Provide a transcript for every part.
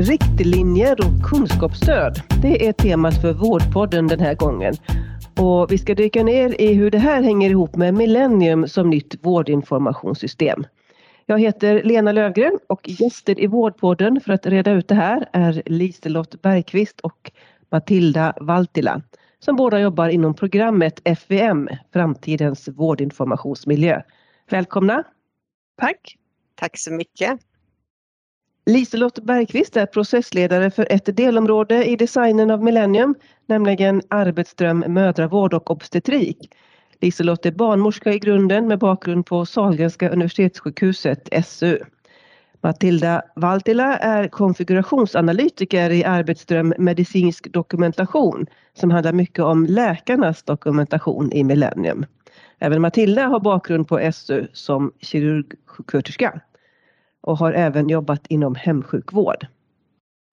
Riktlinjer och kunskapsstöd. Det är temat för Vårdpodden den här gången. Och vi ska dyka ner i hur det här hänger ihop med Millennium som nytt vårdinformationssystem. Jag heter Lena Lövgren och gäster i Vårdpodden för att reda ut det här är Liselott Bergqvist och Matilda Valtila som båda jobbar inom programmet FVM, Framtidens vårdinformationsmiljö. Välkomna! Tack! Tack så mycket! Liselott Bergqvist är processledare för ett delområde i designen av Millennium, nämligen arbetsdröm, mödravård och obstetrik. Liselott är barnmorska i grunden med bakgrund på Sahlgrenska universitetssjukhuset, SU. Matilda Valtila är konfigurationsanalytiker i Arbetsdröm medicinsk dokumentation som handlar mycket om läkarnas dokumentation i Millennium. Även Matilda har bakgrund på SU som kirurgsjuksköterska och har även jobbat inom hemsjukvård.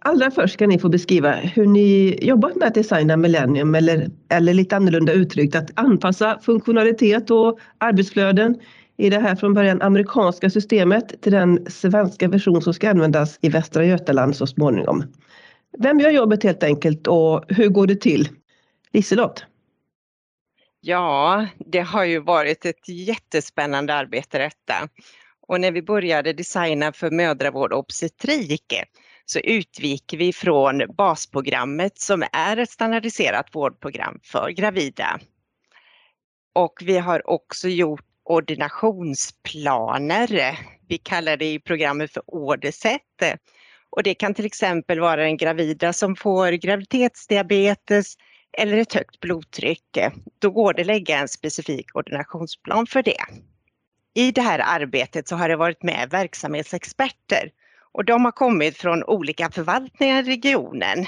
Allra först ska ni få beskriva hur ni jobbat med att designa Millennium eller, eller lite annorlunda uttryckt att anpassa funktionalitet och arbetsflöden i det här från början amerikanska systemet till den svenska version som ska användas i Västra Götaland så småningom. Vem gör jobbet helt enkelt och hur går det till? Liselott? Ja, det har ju varit ett jättespännande arbete detta. Och när vi började designa för mödravård och obstetrik så utgick vi från basprogrammet som är ett standardiserat vårdprogram för gravida. Och vi har också gjort ordinationsplaner. Vi kallar det i programmet för ordersätt. Och det kan till exempel vara en gravida som får graviditetsdiabetes eller ett högt blodtryck. Då går det att lägga en specifik ordinationsplan för det. I det här arbetet så har det varit med verksamhetsexperter och de har kommit från olika förvaltningar i regionen.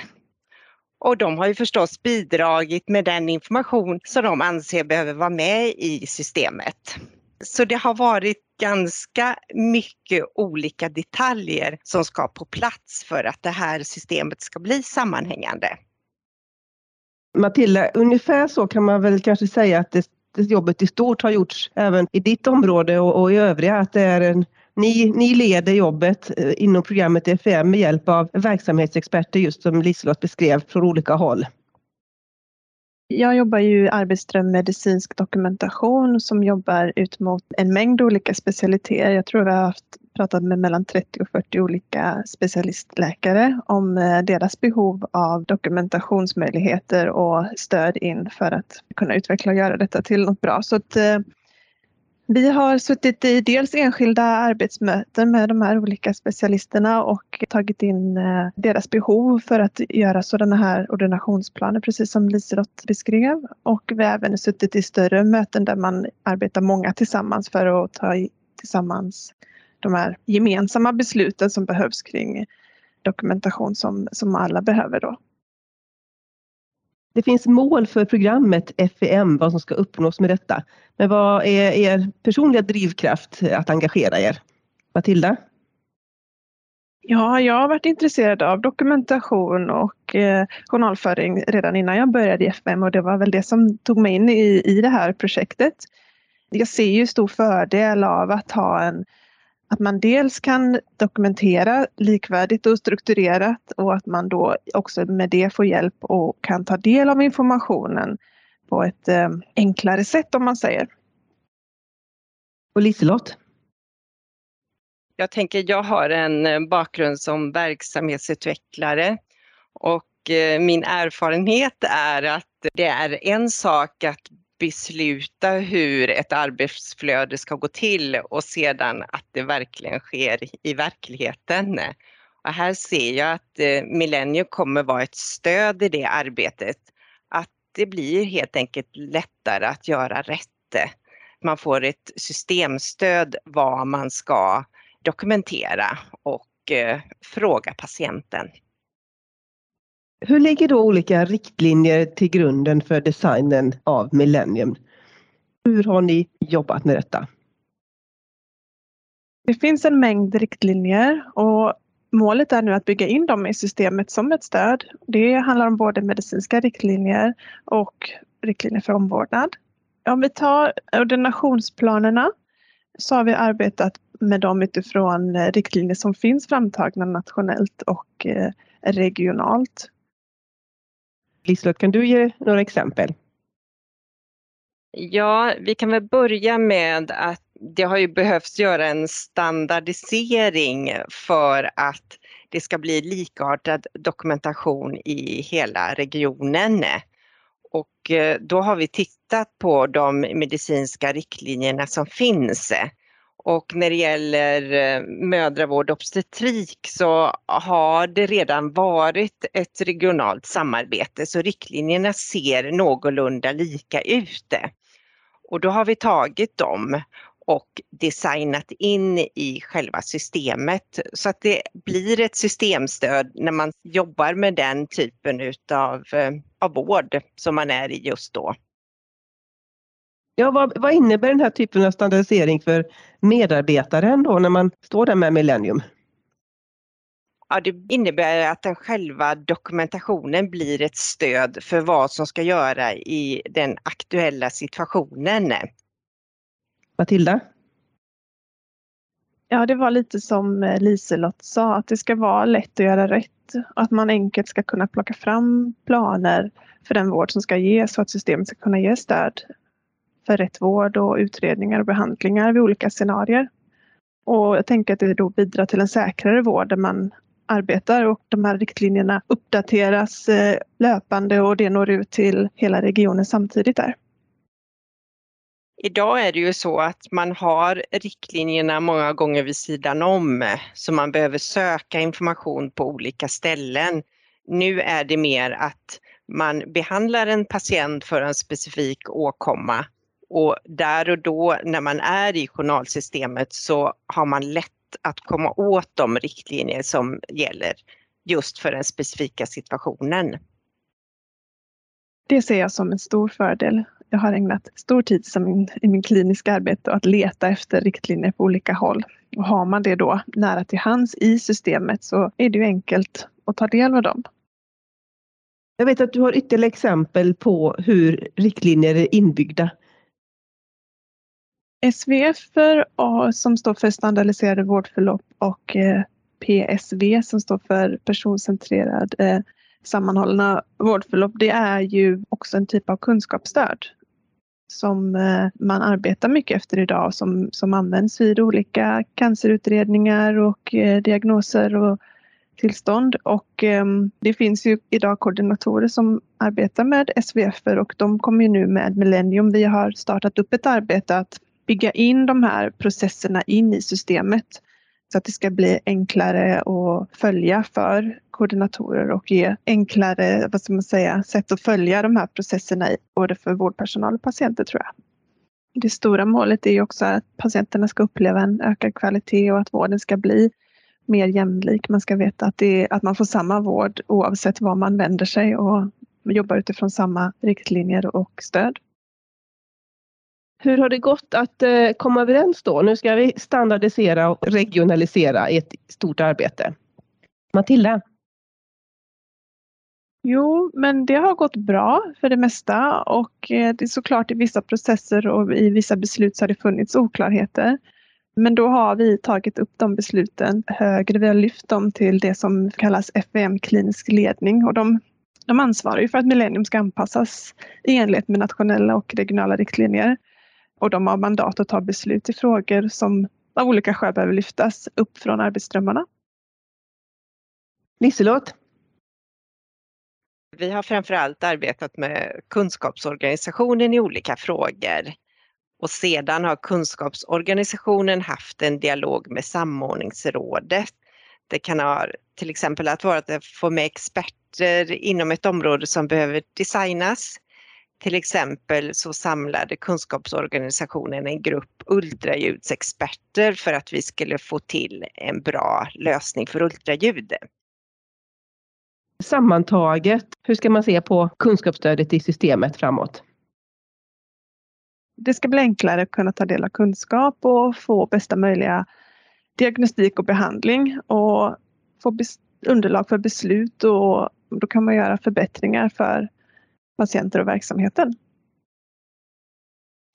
Och de har ju förstås bidragit med den information som de anser behöver vara med i systemet. Så det har varit ganska mycket olika detaljer som ska på plats för att det här systemet ska bli sammanhängande. Matilda, ungefär så kan man väl kanske säga att det, det jobbet i stort har gjorts även i ditt område och, och i övriga, att det är en ni, ni leder jobbet eh, inom programmet FM med hjälp av verksamhetsexperter just som Liselott beskrev från olika håll. Jag jobbar ju i Arbetsström medicinsk dokumentation som jobbar ut mot en mängd olika specialiteter. Jag tror vi har haft pratat med mellan 30 och 40 olika specialistläkare om eh, deras behov av dokumentationsmöjligheter och stöd in för att kunna utveckla och göra detta till något bra. Så att, eh, vi har suttit i dels enskilda arbetsmöten med de här olika specialisterna och tagit in eh, deras behov för att göra sådana här ordinationsplaner, precis som Liselott beskrev. Och vi har även suttit i större möten där man arbetar många tillsammans för att ta tillsammans de här gemensamma besluten som behövs kring dokumentation som, som alla behöver då. Det finns mål för programmet FEM, vad som ska uppnås med detta. Men vad är er personliga drivkraft att engagera er? Matilda? Ja, jag har varit intresserad av dokumentation och eh, journalföring redan innan jag började i FBM och det var väl det som tog mig in i, i det här projektet. Jag ser ju stor fördel av att ha en att man dels kan dokumentera likvärdigt och strukturerat och att man då också med det får hjälp och kan ta del av informationen på ett eh, enklare sätt om man säger. Och Liselott? Jag tänker, jag har en eh, bakgrund som verksamhetsutvecklare och eh, min erfarenhet är att det är en sak att besluta hur ett arbetsflöde ska gå till och sedan att det verkligen sker i verkligheten. Och här ser jag att eh, Millennium kommer vara ett stöd i det arbetet. Att det blir helt enkelt lättare att göra rätt. Man får ett systemstöd vad man ska dokumentera och eh, fråga patienten. Hur ligger då olika riktlinjer till grunden för designen av Millennium? Hur har ni jobbat med detta? Det finns en mängd riktlinjer och målet är nu att bygga in dem i systemet som ett stöd. Det handlar om både medicinska riktlinjer och riktlinjer för omvårdnad. Om vi tar ordinationsplanerna så har vi arbetat med dem utifrån riktlinjer som finns framtagna nationellt och eh, regionalt. Liselott, kan du ge några exempel? Ja, vi kan väl börja med att det har ju behövts göra en standardisering för att det ska bli likartad dokumentation i hela regionen. Och eh, då har vi tittat på de medicinska riktlinjerna som finns. Och när det gäller eh, mödravård och obstetrik så har det redan varit ett regionalt samarbete så riktlinjerna ser någorlunda lika ut. Och då har vi tagit dem och designat in i själva systemet så att det blir ett systemstöd när man jobbar med den typen utav, eh, av vård som man är i just då. Ja, vad, vad innebär den här typen av standardisering för medarbetaren då när man står där med Millennium? Ja, det innebär att den själva dokumentationen blir ett stöd för vad som ska göra i den aktuella situationen. Matilda? Ja, det var lite som eh, Liselott sa, att det ska vara lätt att göra rätt. Att man enkelt ska kunna plocka fram planer för den vård som ska ges så att systemet ska kunna ge stöd för rätt vård och utredningar och behandlingar vid olika scenarier. Och jag tänker att det då bidrar till en säkrare vård där man arbetar och de här riktlinjerna uppdateras eh, löpande och det når ut till hela regionen samtidigt där. Idag är det ju så att man har riktlinjerna många gånger vid sidan om så man behöver söka information på olika ställen. Nu är det mer att man behandlar en patient för en specifik åkomma och där och då när man är i journalsystemet så har man lätt att komma åt de riktlinjer som gäller just för den specifika situationen. Det ser jag som en stor fördel. Jag har ägnat stor tid min, i min kliniska arbete att leta efter riktlinjer på olika håll. Och har man det då nära till hands i systemet så är det ju enkelt att ta del av dem. Jag vet att du har ytterligare exempel på hur riktlinjer är inbyggda. SVF som står för standardiserade vårdförlopp och eh, PSV som står för personcentrerad eh, sammanhållna vårdförlopp, det är ju också en typ av kunskapsstöd som eh, man arbetar mycket efter idag som, som används vid olika cancerutredningar och diagnoser och tillstånd. Och ehm, det finns ju idag koordinatorer som arbetar med SVF och de kommer ju nu med Millennium. Vi har startat upp ett arbete att bygga in de här processerna in i systemet så att det ska bli enklare att följa för koordinatorer och ge enklare vad ska man säga, sätt att följa de här processerna både för vårdpersonal och patienter tror jag. Det stora målet är ju också att patienterna ska uppleva en ökad kvalitet och att vården ska bli mer jämlik. Man ska veta att, det, att man får samma vård oavsett var man vänder sig och jobbar utifrån samma riktlinjer och stöd. Hur har det gått att eh, komma överens då? Nu ska vi standardisera och regionalisera i ett stort arbete. Matilda? Jo, men det har gått bra för det mesta och eh, det är såklart i vissa processer och i vissa beslut så har det funnits oklarheter. Men då har vi tagit upp de besluten högre. Vi har lyft dem till det som kallas FVM klinisk ledning och de, de ansvarar ju för att Millennium ska anpassas i enlighet med nationella och regionala riktlinjer och de har mandat att ta beslut i frågor som av olika skäl behöver lyftas upp från arbetsströmmarna. Liselott? Vi har framförallt arbetat med kunskapsorganisationen i olika frågor. Och sedan har kunskapsorganisationen haft en dialog med samordningsrådet. Det kan ha till exempel att vara att få med experter inom ett område som behöver designas till exempel så samlade kunskapsorganisationen en grupp ultraljudsexperter för att vi skulle få till en bra lösning för ultraljud. Sammantaget, hur ska man se på kunskapsstödet i systemet framåt? Det ska bli enklare att kunna ta del av kunskap och få bästa möjliga diagnostik och behandling och få underlag för beslut och då kan man göra förbättringar för patienter och verksamheten?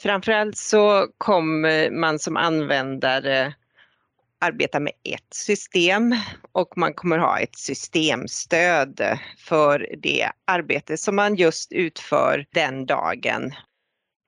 Framförallt så kommer eh, man som användare arbeta med ett system och man kommer ha ett systemstöd för det arbete som man just utför den dagen.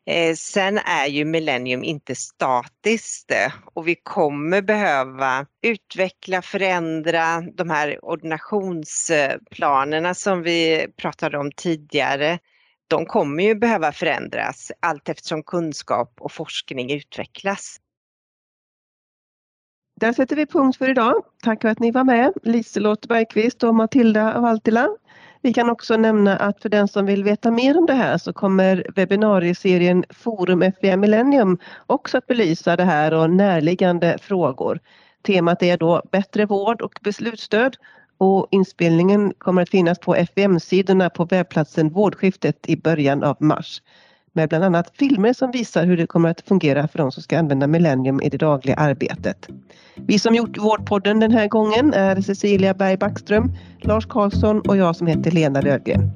Eh, sen är ju Millennium inte statiskt eh, och vi kommer behöva utveckla, förändra de här ordinationsplanerna som vi pratade om tidigare. De kommer ju behöva förändras allt eftersom kunskap och forskning utvecklas. Där sätter vi punkt för idag. Tack för att ni var med, Liselott Bergqvist och Matilda Valtila. Vi kan också nämna att för den som vill veta mer om det här så kommer webbinarieserien Forum FVM Millennium också att belysa det här och närliggande frågor. Temat är då bättre vård och beslutsstöd och inspelningen kommer att finnas på FVM-sidorna på webbplatsen Vårdskiftet i början av mars med bland annat filmer som visar hur det kommer att fungera för de som ska använda Millennium i det dagliga arbetet. Vi som gjort Vårdpodden den här gången är Cecilia Berg Backström, Lars Karlsson och jag som heter Lena Löfgren.